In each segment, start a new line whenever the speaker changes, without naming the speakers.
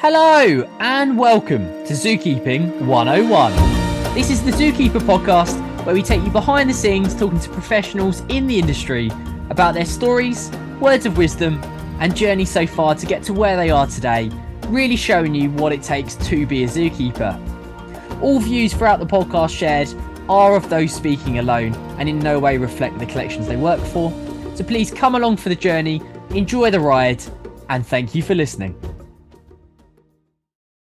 Hello and welcome to Zookeeping 101. This is the Zookeeper podcast where we take you behind the scenes talking to professionals in the industry about their stories, words of wisdom, and journey so far to get to where they are today, really showing you what it takes to be a zookeeper. All views throughout the podcast shared are of those speaking alone and in no way reflect the collections they work for. So please come along for the journey, enjoy the ride, and thank you for listening.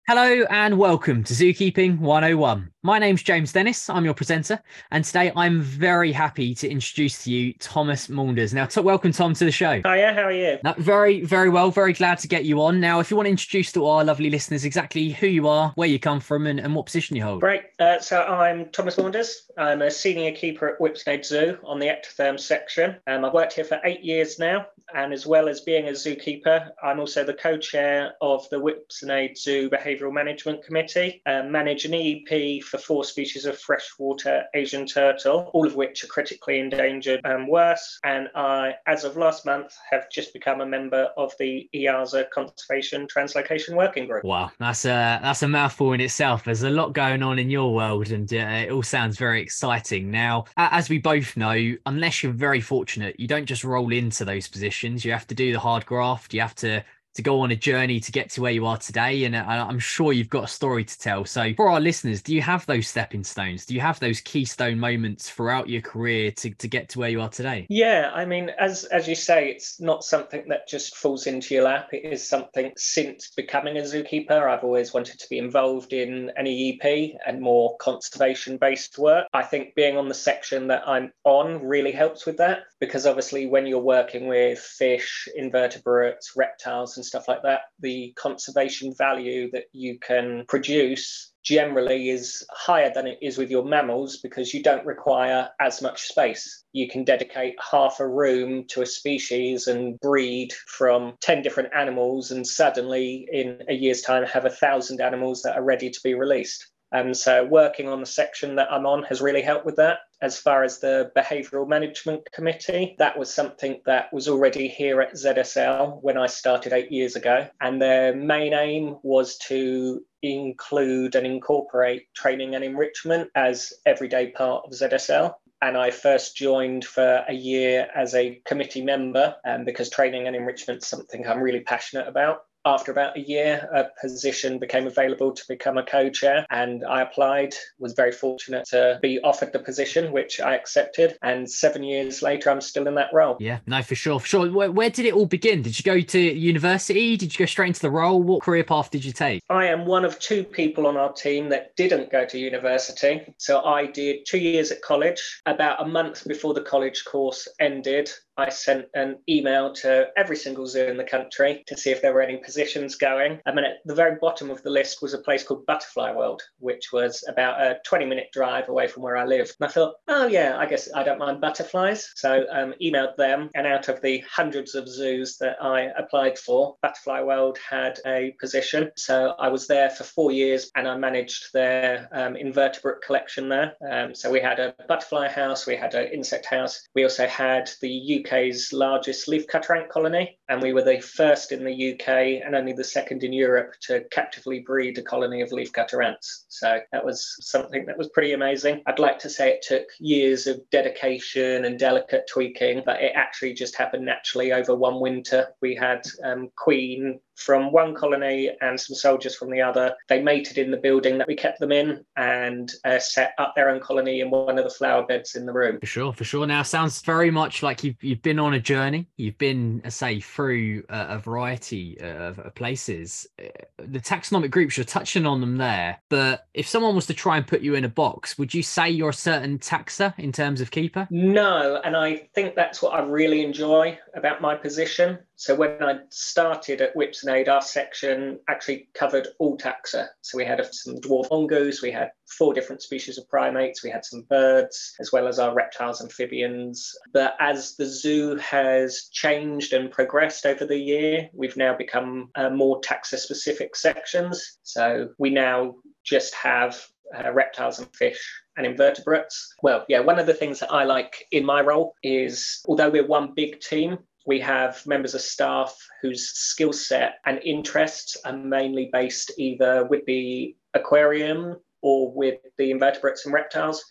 Hello and welcome to Zookeeping 101. My name's James Dennis. I'm your presenter, and today I'm very happy to introduce to you Thomas Maunders. Now, t- welcome Tom to the show.
Hiya, how are you?
Now, very, very well. Very glad to get you on. Now, if you want to introduce to our lovely listeners exactly who you are, where you come from, and, and what position you hold.
Great. Uh, so I'm Thomas Maunders. I'm a senior keeper at Whipsnade Zoo on the ectotherm section. Um, I've worked here for eight years now, and as well as being a zookeeper, I'm also the co-chair of the Whipsnade Zoo Behavioural Management Committee. Um, manage an EEP for four species of freshwater Asian turtle, all of which are critically endangered and worse. And I, as of last month, have just become a member of the EAZA Conservation Translocation Working Group.
Wow, that's a that's a mouthful in itself. There's a lot going on in your world, and uh, it all sounds very exciting. Now, as we both know, unless you're very fortunate, you don't just roll into those positions. You have to do the hard graft. You have to to go on a journey to get to where you are today. And uh, I'm sure you've got a story to tell. So, for our listeners, do you have those stepping stones? Do you have those keystone moments throughout your career to, to get to where you are today?
Yeah, I mean, as as you say, it's not something that just falls into your lap. It is something since becoming a zookeeper, I've always wanted to be involved in an EEP and more conservation based work. I think being on the section that I'm on really helps with that because obviously, when you're working with fish, invertebrates, reptiles, and stuff like that, the conservation value that you can produce generally is higher than it is with your mammals because you don't require as much space. You can dedicate half a room to a species and breed from 10 different animals, and suddenly in a year's time have a thousand animals that are ready to be released. And so working on the section that I'm on has really helped with that. As far as the Behavioural Management Committee, that was something that was already here at ZSL when I started eight years ago. And their main aim was to include and incorporate training and enrichment as everyday part of ZSL and I first joined for a year as a committee member um, because training and enrichment is something I'm really passionate about after about a year, a position became available to become a co chair, and I applied. Was very fortunate to be offered the position, which I accepted. And seven years later, I'm still in that role.
Yeah, no, for sure. For sure. Where, where did it all begin? Did you go to university? Did you go straight into the role? What career path did you take?
I am one of two people on our team that didn't go to university. So I did two years at college. About a month before the college course ended, I sent an email to every single zoo in the country to see if there were any positions going. I mean, at the very bottom of the list was a place called Butterfly World, which was about a 20 minute drive away from where I live. And I thought, oh, yeah, I guess I don't mind butterflies. So um, emailed them. And out of the hundreds of zoos that I applied for, Butterfly World had a position. So I was there for four years and I managed their um, invertebrate collection there. Um, so we had a butterfly house, we had an insect house, we also had the UK UK's largest leafcutter ant colony, and we were the first in the UK and only the second in Europe to captively breed a colony of leafcutter ants. So that was something that was pretty amazing. I'd like to say it took years of dedication and delicate tweaking, but it actually just happened naturally over one winter. We had um, Queen from one colony and some soldiers from the other. They mated in the building that we kept them in and uh, set up their own colony in one of the flower beds in the room.
For sure, for sure. Now, sounds very much like you've, you've been on a journey. You've been, uh, say, through a, variety of, of places. Uh, the taxonomic groups, you're touching on them there. But if someone was to try and put you in a box, would you say you're a certain taxa in terms of keeper?
No. And I think that's what I really enjoy about my position. So when I started at Whipsnade, our section actually covered all taxa. So we had some dwarf mongoose, we had four different species of primates, we had some birds, as well as our reptiles, and amphibians. But as the zoo has changed and progressed over the year, we've now become uh, more taxa specific sections. So we now just have uh, reptiles and fish and invertebrates. Well, yeah, one of the things that I like in my role is although we're one big team, we have members of staff whose skill set and interests are mainly based either with the aquarium or with the invertebrates and reptiles.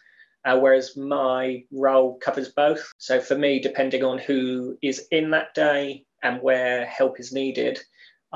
Uh, whereas my role covers both. So for me, depending on who is in that day and where help is needed,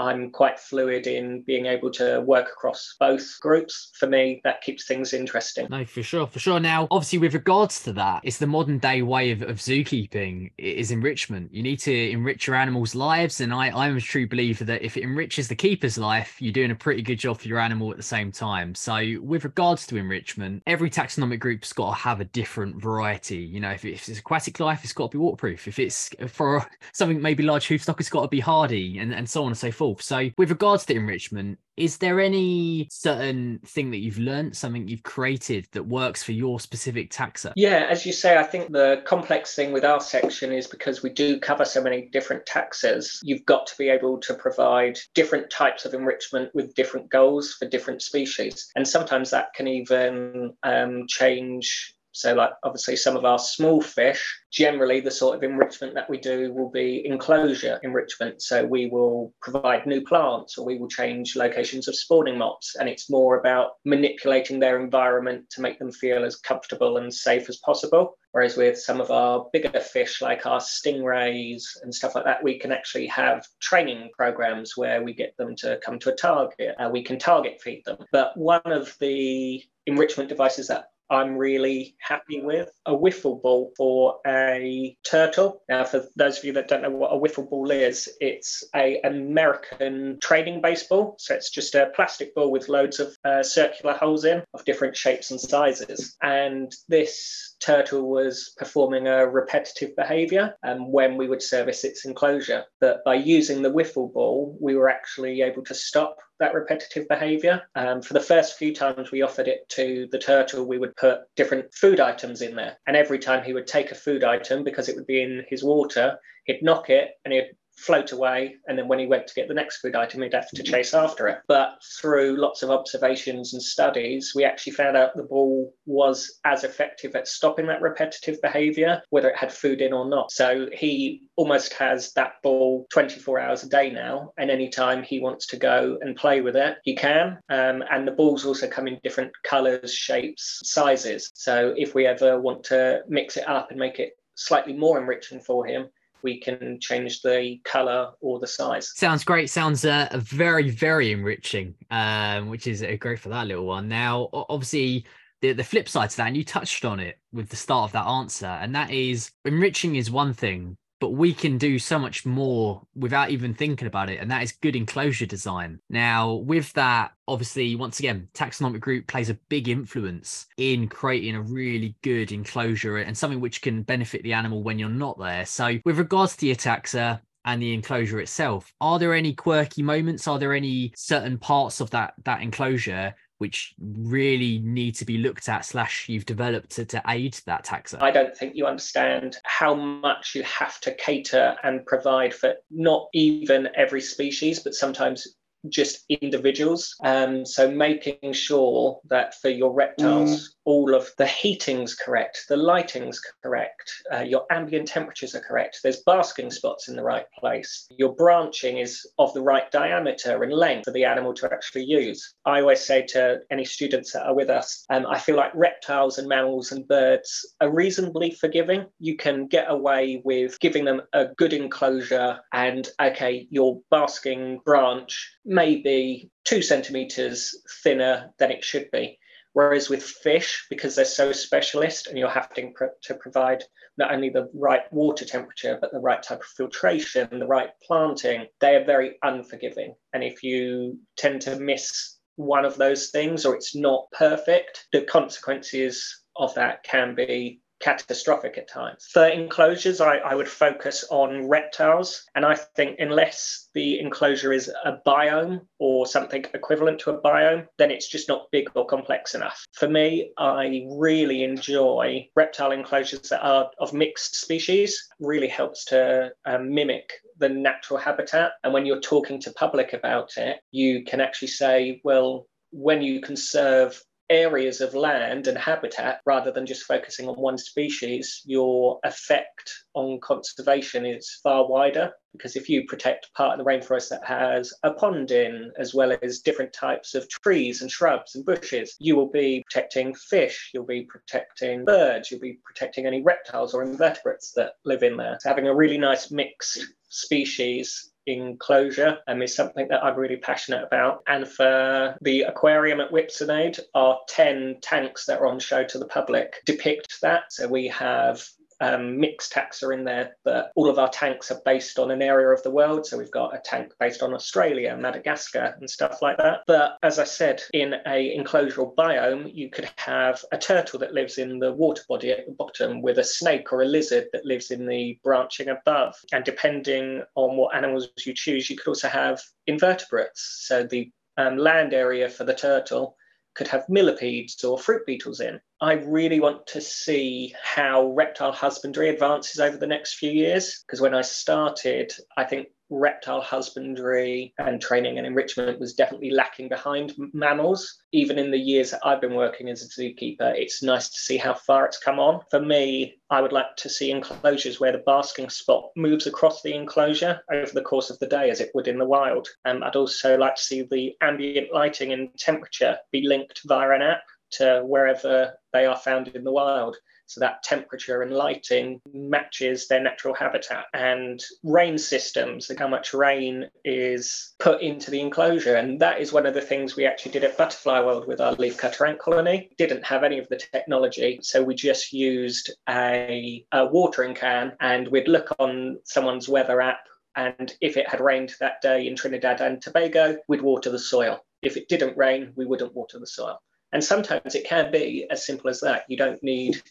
I'm quite fluid in being able to work across both groups. For me, that keeps things interesting.
No, for sure, for sure. Now, obviously, with regards to that, it's the modern day way of, of zookeeping is enrichment. You need to enrich your animals' lives, and I, I'm a true believer that if it enriches the keeper's life, you're doing a pretty good job for your animal at the same time. So, with regards to enrichment, every taxonomic group's got to have a different variety. You know, if, if it's aquatic life, it's got to be waterproof. If it's for something maybe large hoofstock, it's got to be hardy, and, and so on and so forth. So, with regards to enrichment, is there any certain thing that you've learned, something you've created that works for your specific taxa?
Yeah, as you say, I think the complex thing with our section is because we do cover so many different taxas, you've got to be able to provide different types of enrichment with different goals for different species. And sometimes that can even um, change so, like obviously, some of our small fish, generally, the sort of enrichment that we do will be enclosure enrichment. So, we will provide new plants or we will change locations of spawning mops. And it's more about manipulating their environment to make them feel as comfortable and safe as possible. Whereas with some of our bigger fish, like our stingrays and stuff like that, we can actually have training programs where we get them to come to a target. Uh, we can target feed them. But one of the enrichment devices that I'm really happy with. A wiffle ball for a turtle. Now, for those of you that don't know what a wiffle ball is, it's a American training baseball. So it's just a plastic ball with loads of uh, circular holes in of different shapes and sizes. And this turtle was performing a repetitive behavior um, when we would service its enclosure. But by using the wiffle ball, we were actually able to stop that repetitive behavior. Um, for the first few times we offered it to the turtle, we would put different food items in there. And every time he would take a food item, because it would be in his water, he'd knock it and he'd float away. And then when he went to get the next food item, he'd have to chase after it. But through lots of observations and studies, we actually found out the ball was as effective at stopping that repetitive behavior, whether it had food in or not. So he almost has that ball 24 hours a day now. And anytime he wants to go and play with it, he can. Um, and the balls also come in different colors, shapes, sizes. So if we ever want to mix it up and make it slightly more enriching for him, we can change the color or the size.
Sounds great. Sounds uh, very, very enriching, um, which is uh, great for that little one. Now, obviously, the, the flip side to that, and you touched on it with the start of that answer, and that is enriching is one thing, but we can do so much more without even thinking about it and that is good enclosure design. Now with that obviously once again taxonomic group plays a big influence in creating a really good enclosure and something which can benefit the animal when you're not there. So with regards to your taxa and the enclosure itself are there any quirky moments? Are there any certain parts of that that enclosure which really need to be looked at slash you've developed to, to aid that taxa.
I don't think you understand how much you have to cater and provide for not even every species but sometimes just individuals. Um, so making sure that for your reptiles, mm. all of the heating's correct, the lighting's correct, uh, your ambient temperatures are correct. There's basking spots in the right place. Your branching is of the right diameter and length for the animal to actually use. I always say to any students that are with us, um, I feel like reptiles and mammals and birds are reasonably forgiving. You can get away with giving them a good enclosure and okay, your basking branch may be two centimeters thinner than it should be. Whereas with fish, because they're so specialist and you're having to provide not only the right water temperature, but the right type of filtration, the right planting, they are very unforgiving. And if you tend to miss one of those things or it's not perfect, the consequences of that can be catastrophic at times. For enclosures, I, I, would focus on reptiles. And I think unless the enclosure is a biome or something equivalent to a biome, then it's just not big or complex enough. For me, I really enjoy reptile enclosures that are of mixed species, really helps to um, mimic the natural habitat. And when you're talking to public about it, you can actually say, well, when you conserve areas of land and habitat rather than just focusing on one species, your effect on conservation is far wider. Because if you protect part of the rainforest that has a pond in, as well as different types of trees and shrubs and bushes, you will be protecting fish, you'll be protecting birds, you'll be protecting any reptiles or invertebrates that live in there. So having a really nice mixed species enclosure um, is something that I'm really passionate about. And for the aquarium at Whipsnade, our 10 tanks that are on show to the public depict that. So we have um, mixed are in there, but all of our tanks are based on an area of the world. So we've got a tank based on Australia, Madagascar, and stuff like that. But as I said, in a enclosural biome, you could have a turtle that lives in the water body at the bottom with a snake or a lizard that lives in the branching above. And depending on what animals you choose, you could also have invertebrates. So the um, land area for the turtle could have millipedes or fruit beetles in. I really want to see how reptile husbandry advances over the next few years. Because when I started, I think reptile husbandry and training and enrichment was definitely lacking behind mammals. Even in the years that I've been working as a zookeeper, it's nice to see how far it's come on. For me, I would like to see enclosures where the basking spot moves across the enclosure over the course of the day as it would in the wild. Um, I'd also like to see the ambient lighting and temperature be linked via an app to wherever they are found in the wild. So that temperature and lighting matches their natural habitat. And rain systems, how much rain is put into the enclosure. And that is one of the things we actually did at Butterfly World with our leafcutter ant colony. Didn't have any of the technology. So we just used a, a watering can and we'd look on someone's weather app and if it had rained that day in Trinidad and Tobago, we'd water the soil. If it didn't rain, we wouldn't water the soil. And sometimes it can be as simple as that. You don't need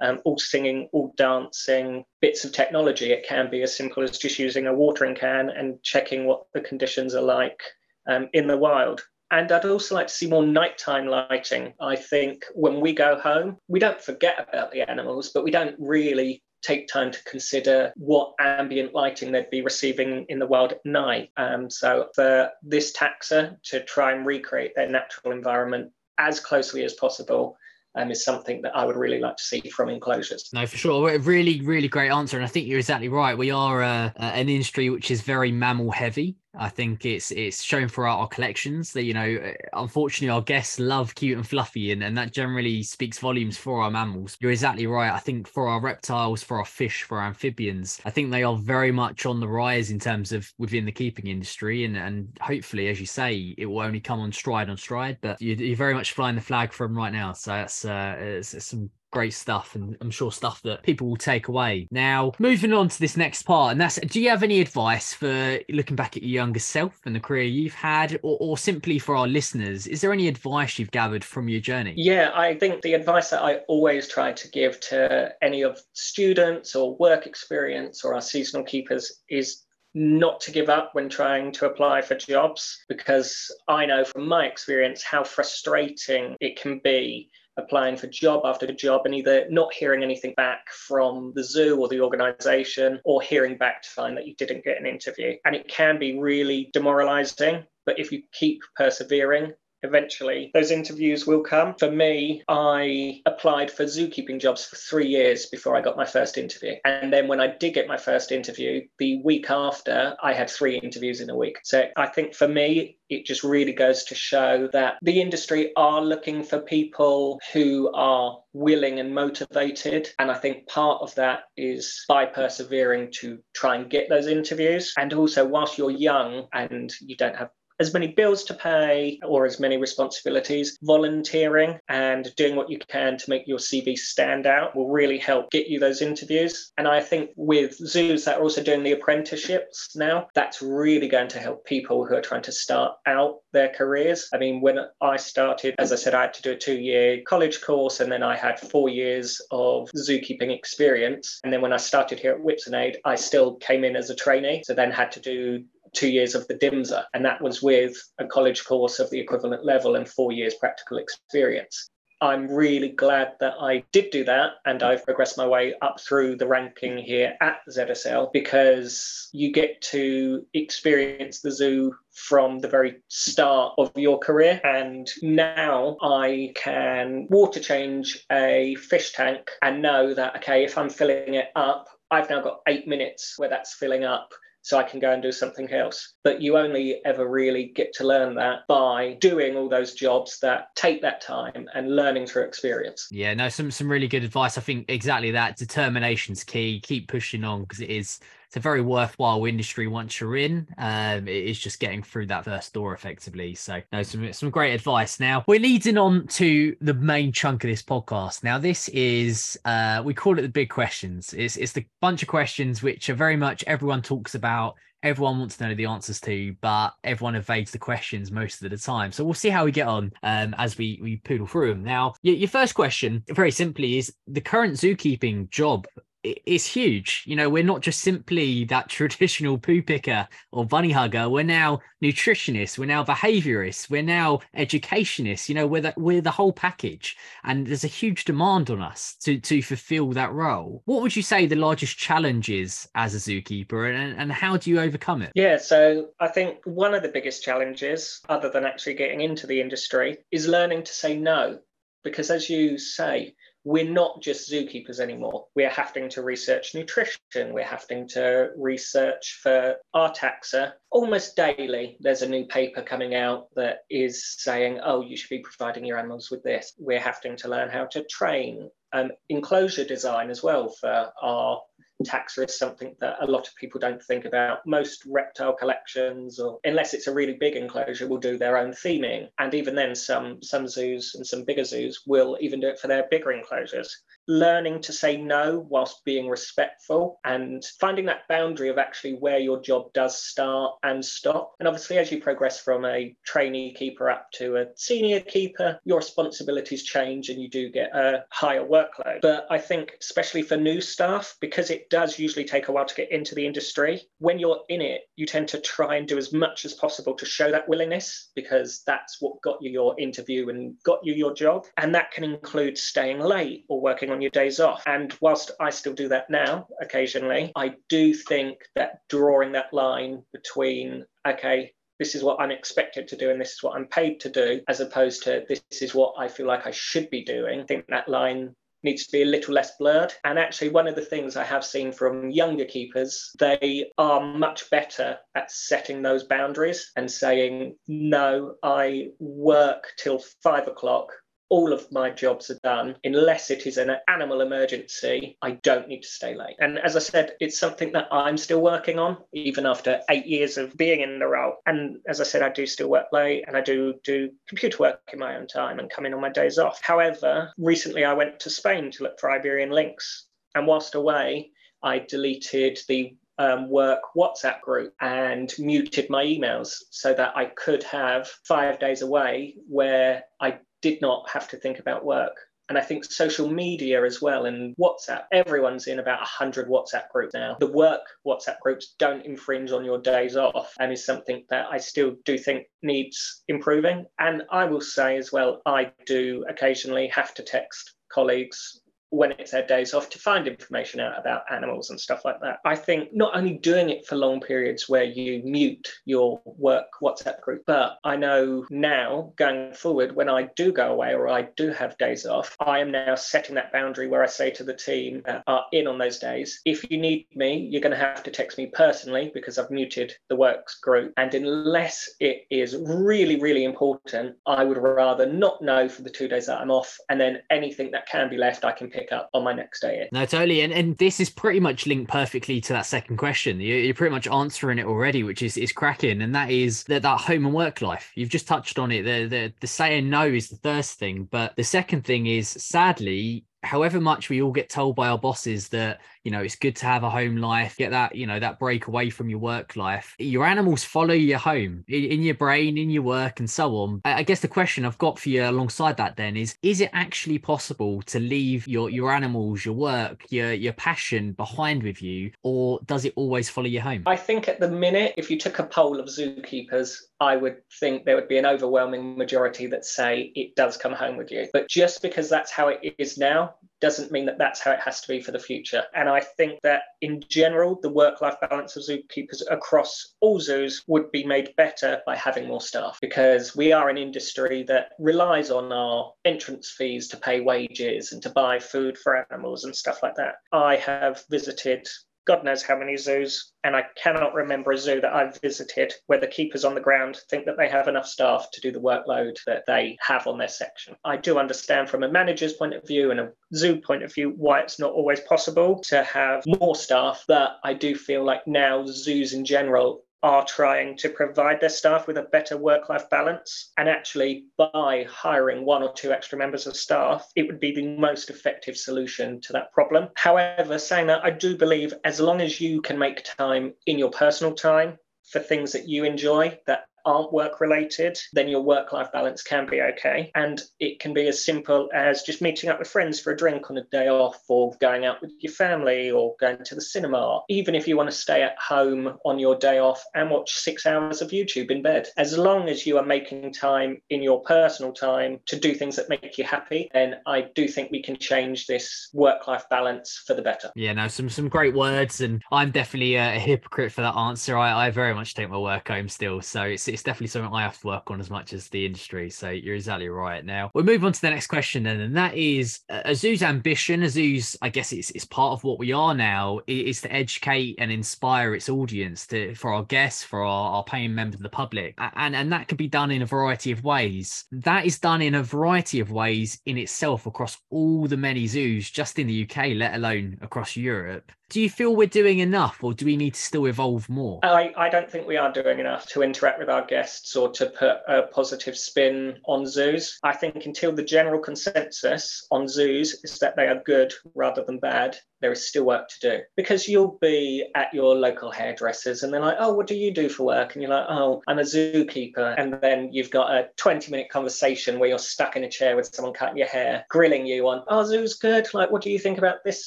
um, all singing, all dancing, bits of technology. It can be as simple as just using a watering can and checking what the conditions are like um, in the wild. And I'd also like to see more nighttime lighting. I think when we go home, we don't forget about the animals, but we don't really take time to consider what ambient lighting they'd be receiving in the wild at night. Um, so for this taxa to try and recreate their natural environment as closely as possible um, is something that I would really like to see from enclosures.
No, for sure. Really, really great answer. And I think you're exactly right. We are uh, an industry which is very mammal heavy. I think it's it's shown throughout our collections that you know, unfortunately, our guests love cute and fluffy, and, and that generally speaks volumes for our mammals. You're exactly right. I think for our reptiles, for our fish, for our amphibians, I think they are very much on the rise in terms of within the keeping industry, and and hopefully, as you say, it will only come on stride on stride. But you're, you're very much flying the flag for them right now, so that's uh, it's, it's some great stuff and I'm sure stuff that people will take away. Now, moving on to this next part, and that's do you have any advice for looking back at your younger self and the career you've had, or, or simply for our listeners? Is there any advice you've gathered from your journey?
Yeah, I think the advice that I always try to give to any of students or work experience or our seasonal keepers is not to give up when trying to apply for jobs because I know from my experience how frustrating it can be applying for job after job and either not hearing anything back from the zoo or the organization or hearing back to find that you didn't get an interview. And it can be really demoralizing. But if you keep persevering, eventually those interviews will come. For me, I applied for zookeeping jobs for three years before I got my first interview. And then when I did get my first interview, the week after, I had three interviews in a week. So I think for me, it just really goes to show that the industry are looking for people who are willing and motivated. And I think part of that is by persevering to try and get those interviews. And also, whilst you're young and you don't have as many bills to pay or as many responsibilities, volunteering and doing what you can to make your CV stand out will really help get you those interviews. And I think with zoos that are also doing the apprenticeships now, that's really going to help people who are trying to start out their careers. I mean, when I started, as I said, I had to do a two year college course and then I had four years of zookeeping experience. And then when I started here at Whipsnade, I still came in as a trainee, so then had to do two years of the DMZAA, and that was with a college course of the equivalent level and four years practical experience. I'm really glad that I did do that and I've progressed my way up through the ranking here at ZSL because you get to experience the zoo from the very start of your career. And now I can water change a fish tank and know that, okay, if I'm filling it up, I've now got eight minutes where that's filling up so I can go and do something else. But you only ever really get to learn that by doing all those jobs that take that time and learning through experience.
Yeah, no, some some really good advice. I think exactly that. Determination's key. Keep pushing on because it is it's a very worthwhile industry once you're in. Um, it is just getting through that first door effectively. So, no, some some great advice. Now we're leading on to the main chunk of this podcast. Now, this is uh, we call it the big questions. It's it's the bunch of questions which are very much everyone talks about everyone wants to know the answers to, but everyone evades the questions most of the time. So we'll see how we get on um, as we we poodle through them. Now, your, your first question, very simply, is the current zookeeping job is huge. You know, we're not just simply that traditional poo picker or bunny hugger. We're now nutritionists. We're now behaviorists. We're now educationists. You know, we're the, we're the whole package, and there's a huge demand on us to to fulfil that role. What would you say the largest challenge is as a zookeeper, and and how do you overcome it?
Yeah, so I think one of the biggest challenges, other than actually getting into the industry, is learning to say no. Because as you say, we're not just zookeepers anymore. We're having to research nutrition. We're having to research for our taxa. Almost daily, there's a new paper coming out that is saying, oh, you should be providing your animals with this. We're having to learn how to train. Um, enclosure design as well for our taxa is something that a lot of people don't think about. Most reptile collections, or unless it's a really big enclosure, will do their own theming. And even then, some some zoos and some bigger zoos will even do it for their bigger enclosures learning to say no whilst being respectful and finding that boundary of actually where your job does start and stop. And obviously, as you progress from a trainee keeper up to a senior keeper, your responsibilities change and you do get a higher workload. But I think, especially for new staff, because it does usually take a while to get into the industry, when you're in it, you tend to try and do as much as possible to show that willingness because that's what got you your interview and got you your job. And that can include staying late or working on on your days off. And whilst I still do that now occasionally, I do think that drawing that line between, okay, this is what I'm expected to do and this is what I'm paid to do, as opposed to this is what I feel like I should be doing. I think that line needs to be a little less blurred. And actually, one of the things I have seen from younger keepers, they are much better at setting those boundaries and saying, no, I work till five o'clock all of my jobs are done. Unless it is an animal emergency, I don't need to stay late. And as I said, it's something that I'm still working on, even after eight years of being in the role. And as I said, I do still work late and I do do computer work in my own time and come in on my days off. However, recently I went to Spain to look for Iberian lynx. And whilst away, I deleted the um, work WhatsApp group and muted my emails so that I could have five days away where I did not have to think about work. And I think social media as well and WhatsApp, everyone's in about 100 WhatsApp groups now. The work WhatsApp groups don't infringe on your days off and is something that I still do think needs improving. And I will say as well, I do occasionally have to text colleagues when it's their days off to find information out about animals and stuff like that. I think not only doing it for long periods where you mute your work WhatsApp group, but I know now going forward, when I do go away or I do have days off, I am now setting that boundary where I say to the team that are in on those days, if you need me, you're going to have to text me personally because I've muted the works group. And unless it is really, really important, I would rather not know for the two days that I'm off. And then anything that can be left, I can pick up on my next day in.
No, totally. And, and this is pretty much linked perfectly to that second question. You, you're pretty much answering it already, which is, is cracking. And that is that, that home and work life. You've just touched on it. The, the, the saying no is the first thing. But the second thing is sadly, however much we all get told by our bosses that you know, it's good to have a home life, get that, you know, that break away from your work life. Your animals follow your home in, in your brain, in your work, and so on. I, I guess the question I've got for you alongside that then is is it actually possible to leave your your animals, your work, your your passion behind with you, or does it always follow you home?
I think at the minute, if you took a poll of zookeepers, I would think there would be an overwhelming majority that say it does come home with you. But just because that's how it is now doesn't mean that that's how it has to be for the future. And I think that in general, the work life balance of zookeepers across all zoos would be made better by having more staff because we are an industry that relies on our entrance fees to pay wages and to buy food for animals and stuff like that. I have visited God knows how many zoos, and I cannot remember a zoo that I've visited where the keepers on the ground think that they have enough staff to do the workload that they have on their section. I do understand from a manager's point of view and a zoo point of view why it's not always possible to have more staff, but I do feel like now zoos in general are trying to provide their staff with a better work life balance. And actually, by hiring one or two extra members of staff, it would be the most effective solution to that problem. However, saying that, I do believe as long as you can make time in your personal time for things that you enjoy that aren't work related, then your work life balance can be okay. And it can be as simple as just meeting up with friends for a drink on a day off, or going out with your family, or going to the cinema. Even if you want to stay at home on your day off and watch six hours of YouTube in bed, as long as you are making time in your personal time to do things that make you happy, then I do think we can change this work life balance for the better.
Yeah, no, some some great words, and I'm definitely a, hypocrite for that answer. I, I very much take my work home still, so it's it's definitely something I have to work on as much as the industry. So you're exactly right. Now we'll move on to the next question then, and that is uh, a zoo's ambition. A zoo's, I guess it's it's part of what we are now, is to educate and inspire its audience to for our guests, for our, our paying members of the public, and and that can be done in a variety of ways. That is done in a variety of ways in itself across all the many zoos just in the UK, let alone across Europe. Do you feel we're doing enough, or do we need to still evolve more?
I, I don't think we are doing enough to interact with our guests or to put a positive spin on zoos. I think until the general consensus on zoos is that they are good rather than bad, there is still work to do because you'll be at your local hairdressers and they're like, oh, what do you do for work? And you're like, oh, I'm a zookeeper. And then you've got a 20 minute conversation where you're stuck in a chair with someone cutting your hair, grilling you on, oh, zoo's good. Like, what do you think about this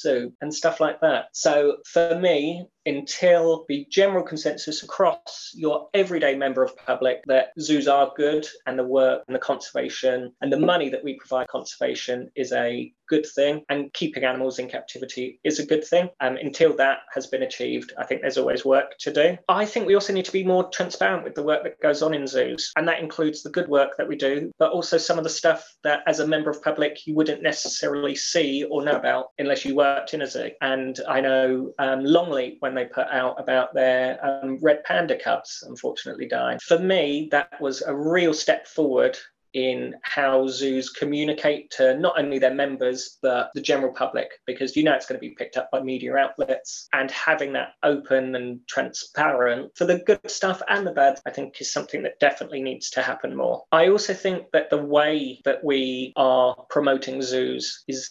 zoo? And stuff like that. So for me, until the general consensus across your everyday member of public that zoos are good and the work and the conservation and the money that we provide conservation is a good thing and keeping animals in captivity is a good thing. Um, until that has been achieved, I think there's always work to do. I think we also need to be more transparent with the work that goes on in zoos, and that includes the good work that we do, but also some of the stuff that as a member of public you wouldn't necessarily see or know about unless you worked in a zoo. And I know um, Longleat, when they put out about their um, red panda cubs, unfortunately died. For me, that was a real step forward in how zoos communicate to not only their members but the general public because you know it's going to be picked up by media outlets. And having that open and transparent for the good stuff and the bad i think is something that definitely needs to happen more. I also think that the way that we are promoting zoos is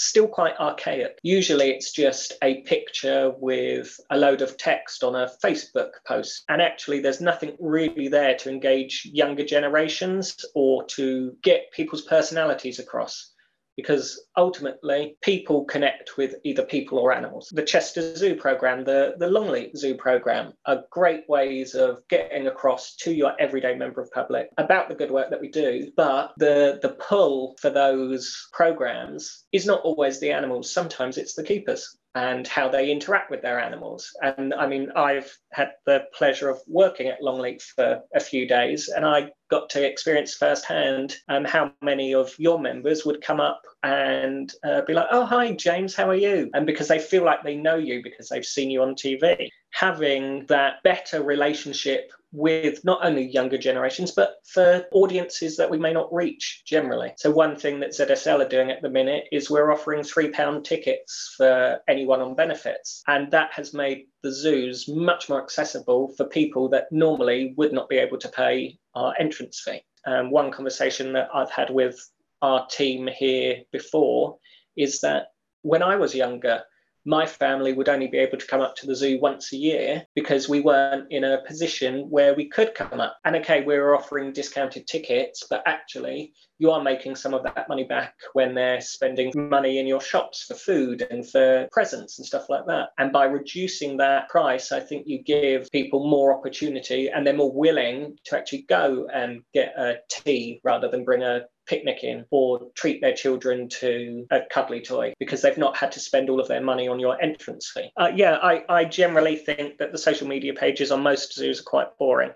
still quite archaic. Usually it's just a picture with a load of text on a Facebook post. And actually, there's nothing really there to engage younger generations or to get people's personalities across because ultimately people connect with either people or animals. The Chester Zoo program, the, the Longleat Zoo program are great ways of getting across to your everyday member of public about the good work that we do. But the, the pull for those programs is not always the animals, sometimes it's the keepers and how they interact with their animals. And I mean, I've had the pleasure of working at Longleat for a few days, and I got to experience firsthand um, how many of your members would come up and uh, be like, "Oh, hi, James, how are you?" And because they feel like they know you because they've seen you on TV, having that better relationship with not only younger generations, but for audiences that we may not reach generally. So, one thing that ZSL are doing at the minute is we're offering £3 tickets for anyone on benefits. And that has made the zoos much more accessible for people that normally would not be able to pay our entrance fee. Um, one conversation that I've had with our team here before is that when I was younger, my family would only be able to come up to the zoo once a year because we weren't in a position where we could come up. And okay, we were offering discounted tickets, but actually, you are making some of that money back when they're spending money in your shops for food and for presents and stuff like that. And by reducing that price, I think you give people more opportunity and they're more willing to actually go and get a tea rather than bring a picnic in or treat their children to a cuddly toy because they've not had to spend all of their money on your entrance fee. Uh, yeah, I, I generally think that the social media pages on most zoos are quite boring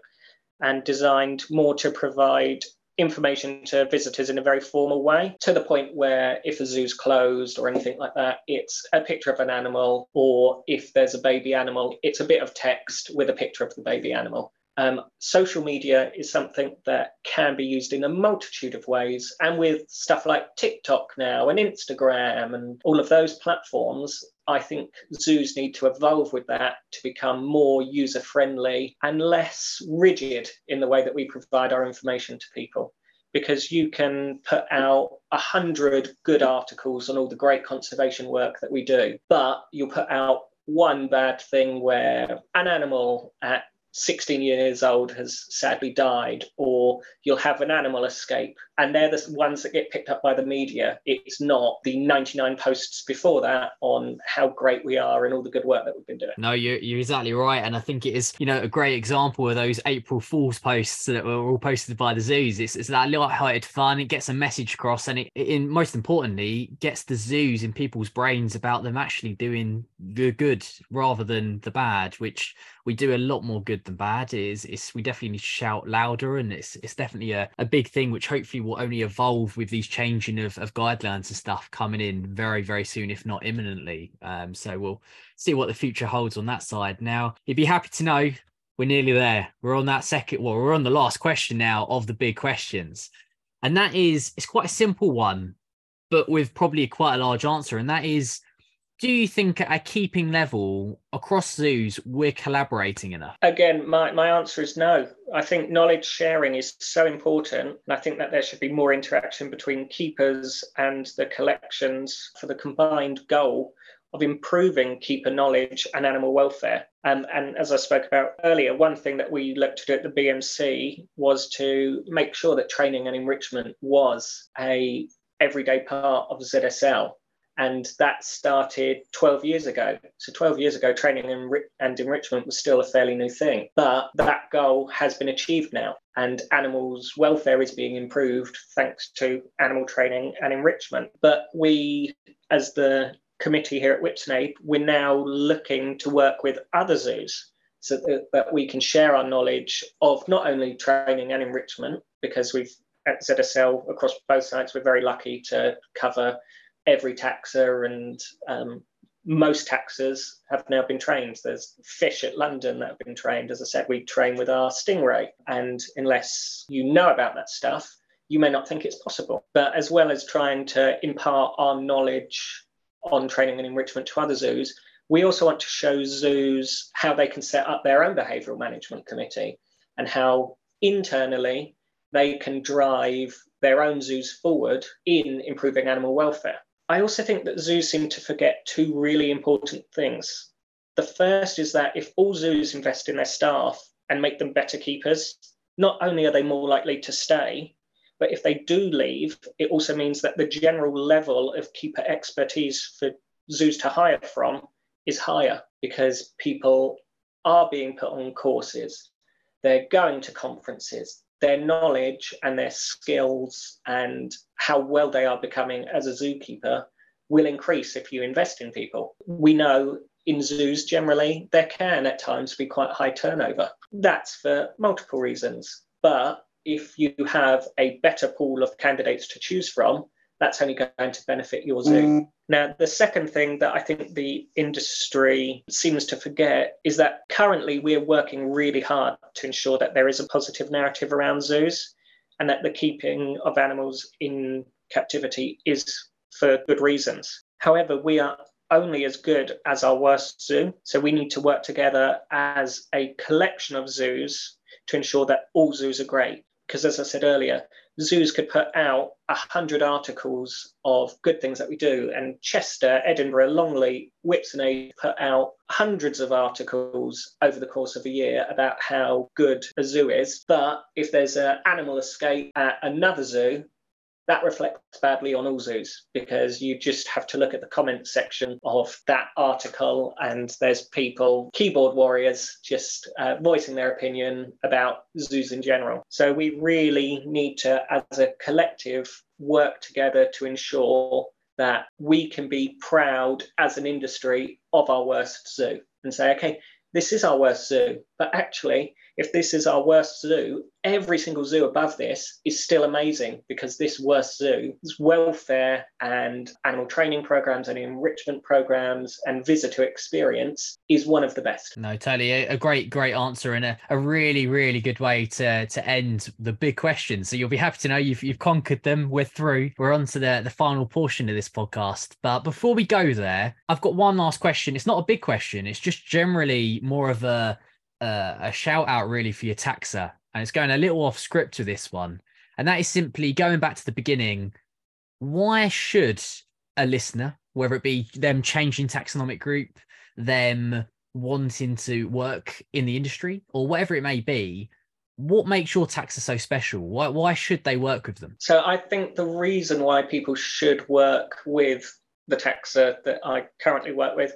and designed more to provide information to visitors in a very formal way to the point where if a zoo's closed or anything like that it's a picture of an animal or if there's a baby animal it's a bit of text with a picture of the baby animal um, social media is something that can be used in a multitude of ways. And with stuff like TikTok now and Instagram and all of those platforms, I think zoos need to evolve with that to become more user friendly and less rigid in the way that we provide our information to people. Because you can put out a hundred good articles on all the great conservation work that we do, but you'll put out one bad thing where an animal at 16 years old has sadly died, or you'll have an animal escape. And they're the ones that get picked up by the media. It's not the 99 posts before that on how great we are and all the good work that we've been doing.
No, you're, you're exactly right. And I think it is, you know, a great example of those April Fool's posts that were all posted by the zoos. It's, it's that light-hearted fun. It gets a message across and it, in most importantly, gets the zoos in people's brains about them actually doing the good rather than the bad, which we do a lot more good than bad. Is it's we definitely need to shout louder, and it's it's definitely a, a big thing which hopefully will only evolve with these changing of, of guidelines and stuff coming in very very soon, if not imminently. Um, so we'll see what the future holds on that side. Now you'd be happy to know we're nearly there. We're on that second. Well, we're on the last question now of the big questions, and that is it's quite a simple one, but with probably quite a large answer, and that is do you think at a keeping level across zoos we're collaborating enough?
Again, my, my answer is no. I think knowledge sharing is so important. And I think that there should be more interaction between keepers and the collections for the combined goal of improving keeper knowledge and animal welfare. Um, and as I spoke about earlier, one thing that we looked to do at the BMC was to make sure that training and enrichment was a everyday part of ZSL and that started 12 years ago. So 12 years ago, training and, enrichment was still a fairly new thing, but that goal has been achieved now, and animals' welfare is being improved thanks to animal training and enrichment. But we, as the committee here at Whipsnade, we're now looking to work with other zoos so that, that we can share our knowledge of not only training and enrichment, because we've at ZSL across both sites, we're very lucky to cover every taxa and um, most taxas have now been trained. There's fish at London that have been trained. As I said, we train with our stingray. And unless you know about that stuff, you may not think it's possible. But as well as trying to impart our knowledge on training and enrichment to other zoos, we also want to show zoos how they can set up their own behavioural management committee and how internally they can drive their own zoos forward in improving animal welfare. I also think that zoos seem to forget two really important things. The first is that if all zoos invest in their staff and make them better keepers, not only are they more likely to stay, but if they do leave, it also means that the general level of keeper expertise for zoos to hire from is higher because people are being put on courses, they're going to conferences, their knowledge and their skills and how well they are becoming as a zookeeper will increase if you invest in people. We know in zoos generally there can at times be quite high turnover. That's for multiple reasons. But if you have a better pool of candidates to choose from, that's only going to benefit your zoo. Mm. Now, the second thing that I think the industry seems to forget is that currently we are working really hard to ensure that there is a positive narrative around zoos and that the keeping of animals in captivity is for good reasons. However, we are only as good as our worst zoo. So we need to work together as a collection of zoos to ensure that all zoos are great because as I said earlier, zoos could put out a hundred articles of good things that we do, and Chester, Edinburgh, Longleat, Whipsnade put out hundreds of articles over the course of a year about how good a zoo is. But if there's an animal escape at another zoo, that reflects badly on all zoos because you just have to look at the comment section of that article and there's people keyboard warriors just uh, voicing their opinion about zoos in general. So we really need to as a collective work together to ensure that we can be proud as an industry of our worst zoo and say okay this is our worst zoo. But actually if this is our worst zoo, every single zoo above this is still amazing because this worst zoo's welfare and animal training programs and enrichment programs and visitor experience is one of the best.
No, totally. A, great, great answer and a, a really, really good way to to end the big questions. So you'll be happy to know you've you've conquered them. We're through. We're on to the, the final portion of this podcast. But before we go there, I've got one last question. It's not a big question, it's just generally more of a uh, a shout out really for your taxa, and it's going a little off script to this one, and that is simply going back to the beginning. Why should a listener, whether it be them changing taxonomic group, them wanting to work in the industry, or whatever it may be, what makes your taxa so special? Why why should they work with them?
So I think the reason why people should work with the taxa that I currently work with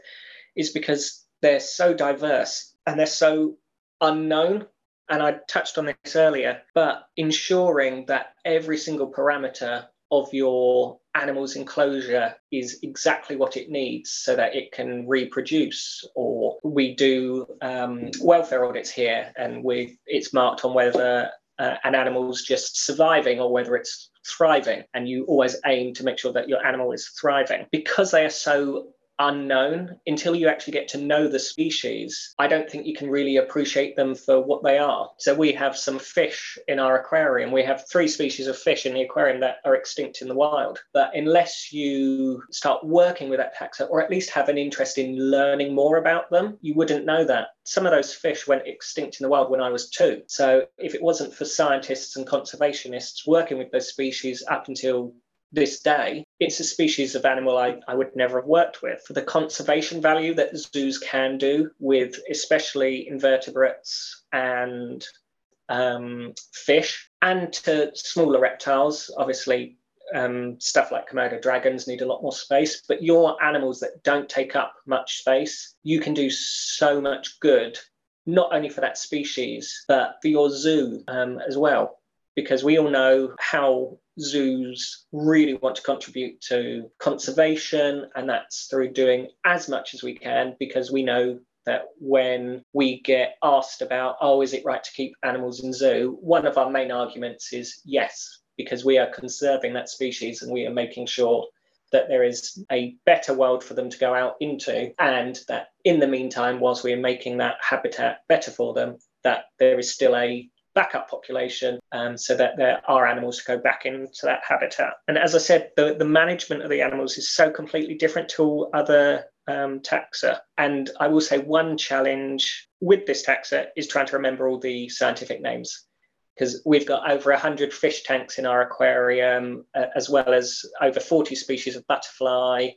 is because they're so diverse and they're so unknown. And I touched on this earlier, but ensuring that every single parameter of your animal's enclosure is exactly what it needs so that it can reproduce or we do um, welfare audits here and we it's marked on whether uh, an animal's just surviving or whether it's thriving and you always aim to make sure that your animal is thriving because they are so unknown until you actually get to know the species. I don't think you can really appreciate them for what they are. So we have some fish in our aquarium. We have three species of fish in the aquarium that are extinct in the wild. But unless you start working with that taxa or at least have an interest in learning more about them, you wouldn't know that. Some of those fish went extinct in the wild when I was two. So if it wasn't for scientists and conservationists working with those species up until this day, it's a species of animal I, I would never have worked with. For the conservation value that zoos can do with especially invertebrates and um, fish, and to smaller reptiles, obviously um, stuff like Komodo dragons need a lot more space, but your animals that don't take up much space, you can do so much good, not only for that species, but for your zoo um, as well. Because we all know how zoos really want to contribute to conservation, and that's through doing as much as we can because we know that when we get asked about, oh, is it right to keep animals in zoo? One of our main arguments is yes, because we are conserving that species and we are making sure that there is a better world for them to go out into, and that in the meantime, whilst we are making that habitat better for them, that there is still a backup population um, so that there are animals to go back into that habitat. And as I said, the, the management of the animals is so completely different to all other um, taxa. And I will say one challenge with this taxa is trying to remember all the scientific names because we've got over 100 fish tanks in our aquarium, uh, as well as over 40 species of butterfly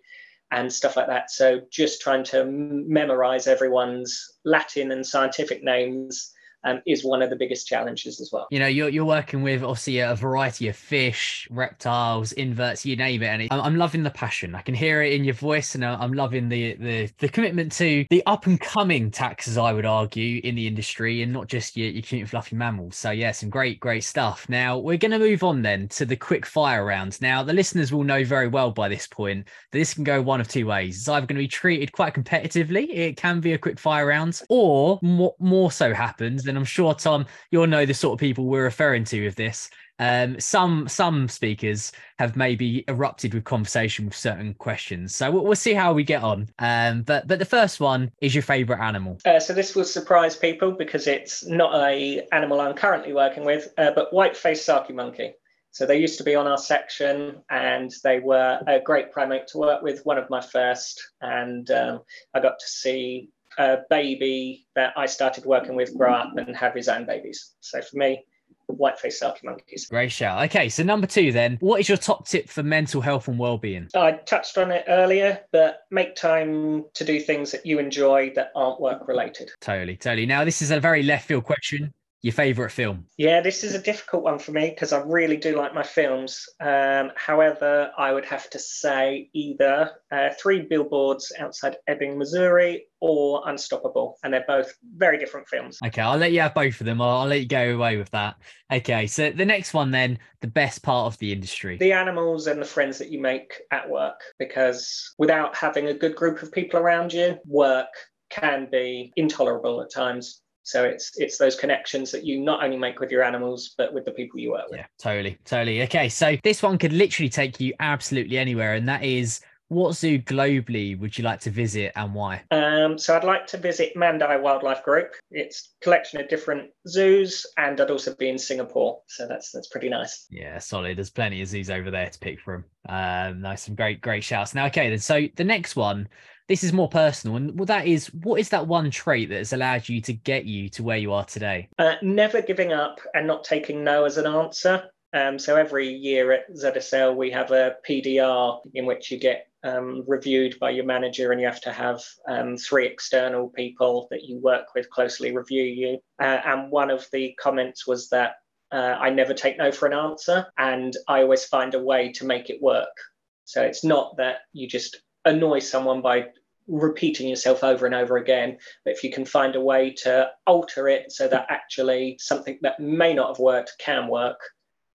and stuff like that. So just trying to memorize everyone's Latin and scientific names um, is one of the biggest challenges as well.
You know, you're, you're working with obviously a variety of fish, reptiles, inverts, you name it. And I'm, I'm loving the passion. I can hear it in your voice, and I'm loving the the, the commitment to the up and coming taxas, I would argue, in the industry, and not just your, your cute and fluffy mammals. So yeah, some great, great stuff. Now we're going to move on then to the quick fire rounds. Now the listeners will know very well by this point that this can go one of two ways. It's either going to be treated quite competitively, it can be a quick fire round, or more so happens and I'm sure Tom, you'll know the sort of people we're referring to with this. Um, some some speakers have maybe erupted with conversation with certain questions, so we'll, we'll see how we get on. Um, but but the first one is your favourite animal.
Uh, so this will surprise people because it's not a animal I'm currently working with, uh, but white-faced Saki monkey. So they used to be on our section, and they were a great primate to work with. One of my first, and um, I got to see a baby that I started working with grow up and have his own babies. So for me, white-faced Saki monkeys.
Great shout. Okay, so number two then, what is your top tip for mental health and well-being?
I touched on it earlier, but make time to do things that you enjoy that aren't work related.
Totally, totally. Now, this is a very left field question your favorite film?
Yeah, this is a difficult one for me because I really do like my films. Um, however, I would have to say either uh, Three Billboards Outside Ebbing, Missouri, or Unstoppable, and they're both very different films.
Okay, I'll let you have both of them. I'll, I'll let you go away with that. Okay, so the next one then, the best part of the industry.
The animals and the friends that you make at work, because without having a good group of people around you, work can be intolerable at times so it's it's those connections that you not only make with your animals, but with the people you work with.
Yeah, totally, totally. Okay, so this one could literally take you absolutely anywhere, and that is what zoo globally would you like to visit and why?
Um, so I'd like to visit Mandai Wildlife Group. It's a collection of different zoos, and I'd also be in Singapore. So that's that's pretty nice.
Yeah, solid. There's plenty of zoos over there to pick from. Um, nice, some great great shouts. Now, okay, then so the next one this is more personal. And that is what is that one trait that has allowed you to get you to where you are today?
Uh, never giving up and not taking no as an answer. Um, so every year at ZSL we have a PDR in which you get um, reviewed by your manager and you have to have um, three external people that you work with closely review you. Uh, and one of the comments was that uh, I never take no for an answer and I always find a way to make it work. So it's not that you just annoy someone by repeating yourself over and over again. But if you can find a way to alter it so that actually something that may not have worked can work,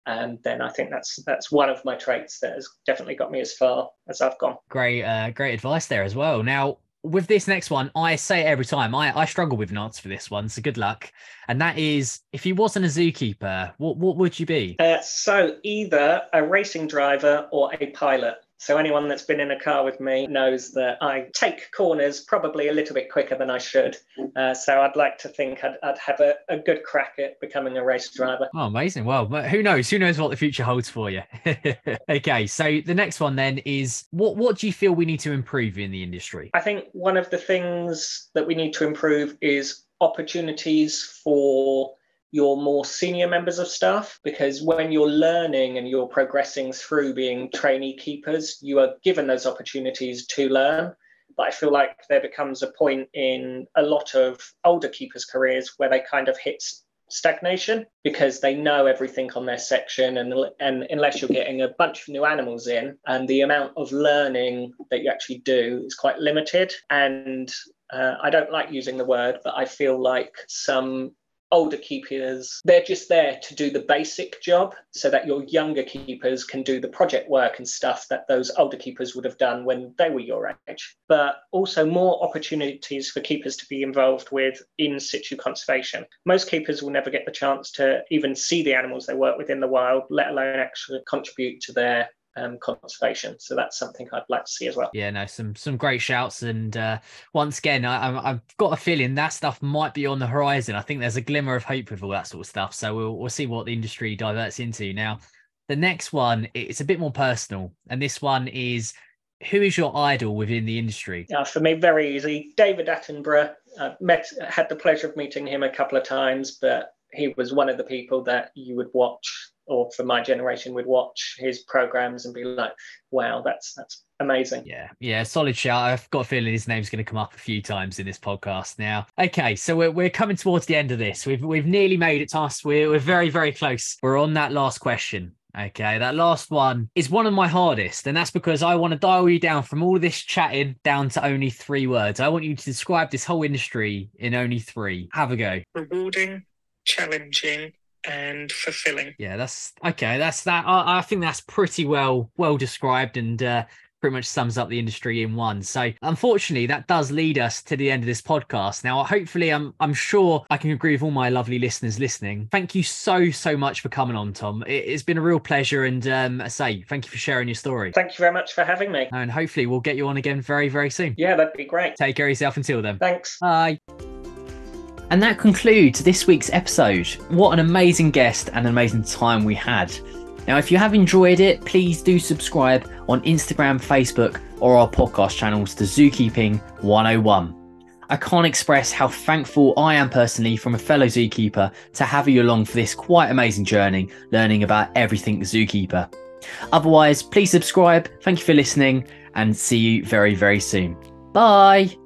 and then I think that's that's one of my traits that has definitely got me as far as I've gone.
Great, uh, great advice there as well. Now, with this next one, I say it every time. I, I struggle with an answer for this one, so good luck. And that is, if you wasn't a zookeeper, what what would you be?
Uh, so either a racing driver or a pilot. So anyone that's been in a car with me knows that I take corners probably a little bit quicker than I should. Uh, so I'd like to think I'd, I'd have a, a, good crack at becoming a race driver.
Oh, amazing. Well, who knows? Who knows what the future holds for you? okay, so the next one then is what, what do you feel we need to improve in the industry?
I think one of the things that we need to improve is opportunities for your more senior members of staff because when you're learning and you're progressing through being trainee keepers, you are given those opportunities to learn. But I feel like there becomes a point in a lot of older keepers' careers where they kind of hit stagnation because they know everything on their section and, and unless you're getting a bunch of new animals in and the amount of learning that you actually do is quite limited and uh, I don't like using the word, but I feel like some older keepers, they're just there to do the basic job so that your younger keepers can do the project work and stuff that those older keepers would have done when they were your age. But also more opportunities for keepers to be involved with in situ conservation. Most keepers will never get the chance to even see the animals they work with in the wild, let alone actually contribute to their um, conservation. So that's something I'd like to see as well.
Yeah, no, some some great shouts, and uh, once again, I, have got a feeling that stuff might be on the horizon. I think there's a glimmer of hope with all that sort of stuff. So we'll we'll see what the industry diverts into. Now, the next one it's a bit more personal, and this one is who is your idol within the industry?
Yeah, for me, very easy. David Attenborough. I met, had the pleasure of meeting him a couple of times, but he was one of the people that you would watch or for my generation would watch his programs and be like, wow, that's that's amazing.
Yeah, yeah, solid shout. I've got a feeling his name's going to come up a few times in this podcast now. Okay, so we're, we're coming towards the end of this. We've we've nearly made it to us. We're, we're very, very close. We're on that last question. Okay, that last one is one of my hardest, and that's because I want to dial you down from all this chatting down to only three words. I want you to describe this whole industry in only three. Have a go.
Rewarding, challenging, and fulfilling.
Yeah, that's okay. That's that. I, I think that's pretty well well described and uh, pretty much sums up the industry in one. So unfortunately, that does lead us to the end of this podcast. Now, hopefully, I'm I'm sure I can agree with all my lovely listeners listening. Thank you so so much for coming on, Tom. It, has been a real pleasure, and um, I say thank you for sharing your story.
Thank you very much for having me.
And hopefully, we'll get you on again very very soon.
Yeah, that'd be great.
Take care of yourself until then.
Thanks.
Bye. And that concludes this week's episode. What an amazing guest and an amazing time we had. Now, if you have enjoyed it, please do subscribe on Instagram, Facebook, or our podcast channels to Zookeeping 101. I can't express how thankful I am personally from a fellow zookeeper to have you along for this quite amazing journey, learning about everything zookeeper. Otherwise, please subscribe. Thank you for listening and see you very, very soon. Bye.